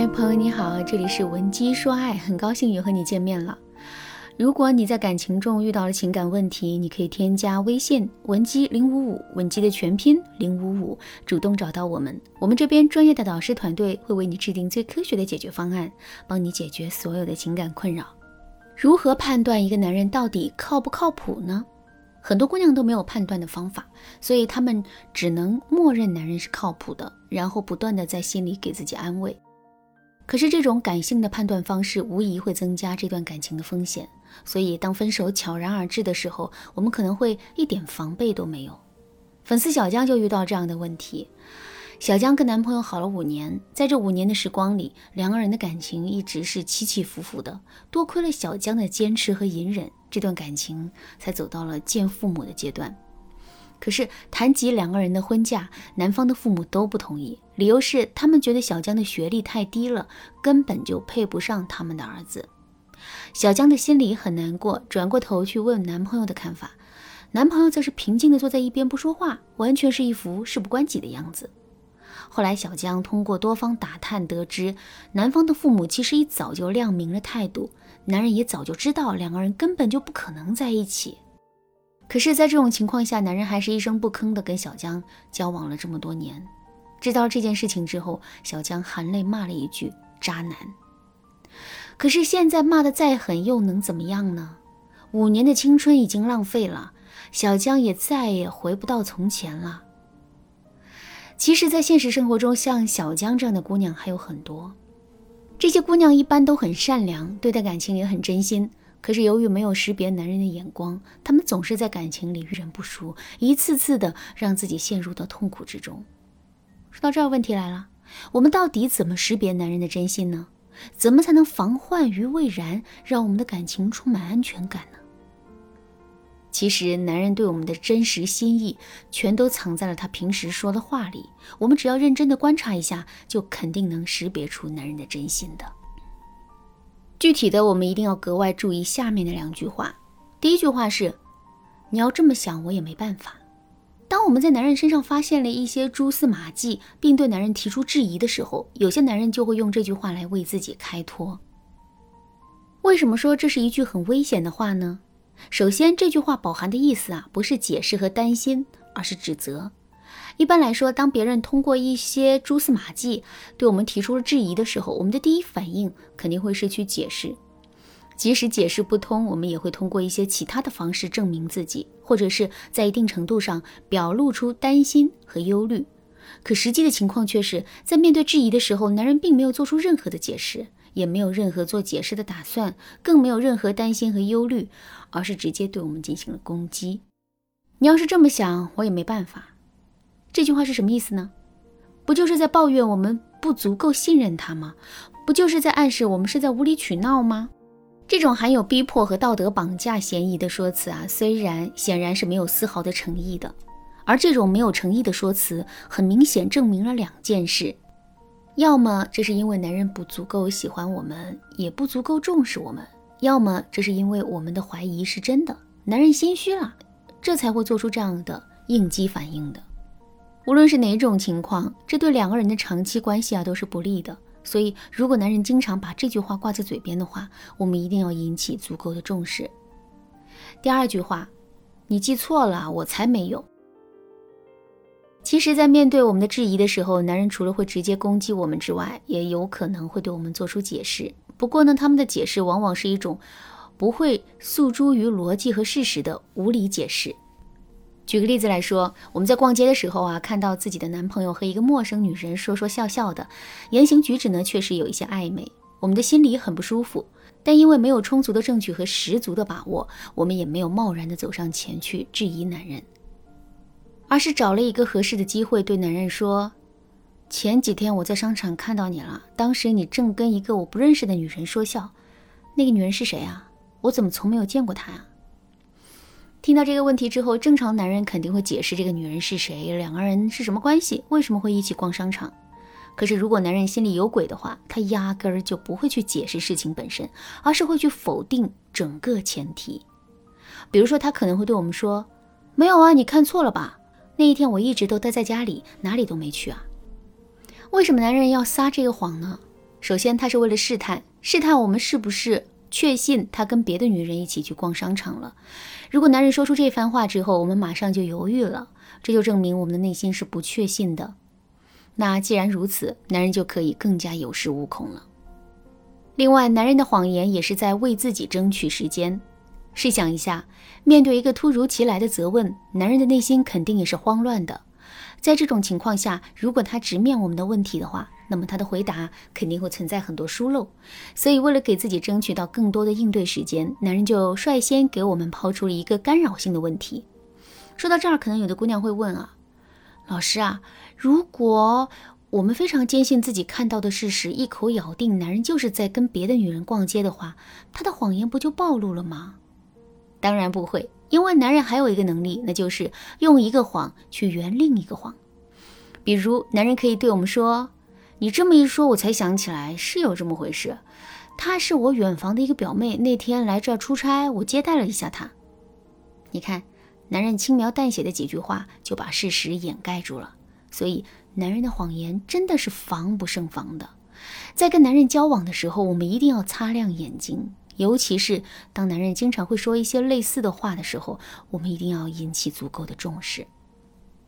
嗨，朋友你好，这里是文姬说爱，很高兴又和你见面了。如果你在感情中遇到了情感问题，你可以添加微信文姬零五五，文姬的全拼零五五，主动找到我们，我们这边专业的导师团队会为你制定最科学的解决方案，帮你解决所有的情感困扰。如何判断一个男人到底靠不靠谱呢？很多姑娘都没有判断的方法，所以她们只能默认男人是靠谱的，然后不断的在心里给自己安慰。可是这种感性的判断方式无疑会增加这段感情的风险，所以当分手悄然而至的时候，我们可能会一点防备都没有。粉丝小江就遇到这样的问题。小江跟男朋友好了五年，在这五年的时光里，两个人的感情一直是起起伏伏的。多亏了小江的坚持和隐忍，这段感情才走到了见父母的阶段。可是谈及两个人的婚嫁，男方的父母都不同意，理由是他们觉得小江的学历太低了，根本就配不上他们的儿子。小江的心里很难过，转过头去问男朋友的看法，男朋友则是平静地坐在一边不说话，完全是一副事不关己的样子。后来小江通过多方打探得知，男方的父母其实一早就亮明了态度，男人也早就知道两个人根本就不可能在一起。可是，在这种情况下，男人还是一声不吭的跟小江交往了这么多年。知道这件事情之后，小江含泪骂了一句“渣男”。可是现在骂的再狠，又能怎么样呢？五年的青春已经浪费了，小江也再也回不到从前了。其实，在现实生活中，像小江这样的姑娘还有很多。这些姑娘一般都很善良，对待感情也很真心。可是由于没有识别男人的眼光，他们总是在感情里遇人不淑，一次次的让自己陷入到痛苦之中。说到这儿，问题来了：我们到底怎么识别男人的真心呢？怎么才能防患于未然，让我们的感情充满安全感呢？其实，男人对我们的真实心意，全都藏在了他平时说的话里。我们只要认真的观察一下，就肯定能识别出男人的真心的。具体的，我们一定要格外注意下面的两句话。第一句话是：“你要这么想，我也没办法。”当我们在男人身上发现了一些蛛丝马迹，并对男人提出质疑的时候，有些男人就会用这句话来为自己开脱。为什么说这是一句很危险的话呢？首先，这句话饱含的意思啊，不是解释和担心，而是指责。一般来说，当别人通过一些蛛丝马迹对我们提出了质疑的时候，我们的第一反应肯定会是去解释。即使解释不通，我们也会通过一些其他的方式证明自己，或者是在一定程度上表露出担心和忧虑。可实际的情况却是在面对质疑的时候，男人并没有做出任何的解释，也没有任何做解释的打算，更没有任何担心和忧虑，而是直接对我们进行了攻击。你要是这么想，我也没办法。这句话是什么意思呢？不就是在抱怨我们不足够信任他吗？不就是在暗示我们是在无理取闹吗？这种含有逼迫和道德绑架嫌疑的说辞啊，虽然显然是没有丝毫的诚意的，而这种没有诚意的说辞，很明显证明了两件事：要么这是因为男人不足够喜欢我们，也不足够重视我们；要么这是因为我们的怀疑是真的，男人心虚了，这才会做出这样的应激反应的。无论是哪种情况，这对两个人的长期关系啊都是不利的。所以，如果男人经常把这句话挂在嘴边的话，我们一定要引起足够的重视。第二句话，你记错了，我才没有。其实，在面对我们的质疑的时候，男人除了会直接攻击我们之外，也有可能会对我们做出解释。不过呢，他们的解释往往是一种不会诉诸于逻辑和事实的无理解释。举个例子来说，我们在逛街的时候啊，看到自己的男朋友和一个陌生女人说说笑笑的，言行举止呢确实有一些暧昧，我们的心里很不舒服。但因为没有充足的证据和十足的把握，我们也没有贸然的走上前去质疑男人，而是找了一个合适的机会对男人说：“前几天我在商场看到你了，当时你正跟一个我不认识的女人说笑，那个女人是谁啊？我怎么从没有见过她呀？”听到这个问题之后，正常男人肯定会解释这个女人是谁，两个人是什么关系，为什么会一起逛商场。可是如果男人心里有鬼的话，他压根儿就不会去解释事情本身，而是会去否定整个前提。比如说，他可能会对我们说：“没有啊，你看错了吧？那一天我一直都待在家里，哪里都没去啊。”为什么男人要撒这个谎呢？首先，他是为了试探，试探我们是不是确信他跟别的女人一起去逛商场了。如果男人说出这番话之后，我们马上就犹豫了，这就证明我们的内心是不确信的。那既然如此，男人就可以更加有恃无恐了。另外，男人的谎言也是在为自己争取时间。试想一下，面对一个突如其来的责问，男人的内心肯定也是慌乱的。在这种情况下，如果他直面我们的问题的话，那么他的回答肯定会存在很多疏漏。所以，为了给自己争取到更多的应对时间，男人就率先给我们抛出了一个干扰性的问题。说到这儿，可能有的姑娘会问啊，老师啊，如果我们非常坚信自己看到的事实，一口咬定男人就是在跟别的女人逛街的话，他的谎言不就暴露了吗？当然不会。因为男人还有一个能力，那就是用一个谎去圆另一个谎。比如，男人可以对我们说：“你这么一说，我才想起来是有这么回事。她是我远房的一个表妹，那天来这儿出差，我接待了一下她。”你看，男人轻描淡写的几句话就把事实掩盖住了。所以，男人的谎言真的是防不胜防的。在跟男人交往的时候，我们一定要擦亮眼睛。尤其是当男人经常会说一些类似的话的时候，我们一定要引起足够的重视。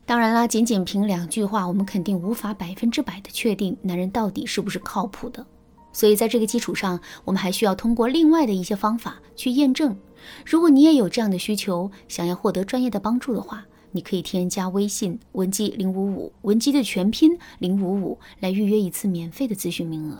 当然啦，仅仅凭两句话，我们肯定无法百分之百的确定男人到底是不是靠谱的。所以在这个基础上，我们还需要通过另外的一些方法去验证。如果你也有这样的需求，想要获得专业的帮助的话，你可以添加微信文姬零五五，文姬的全拼零五五，来预约一次免费的咨询名额。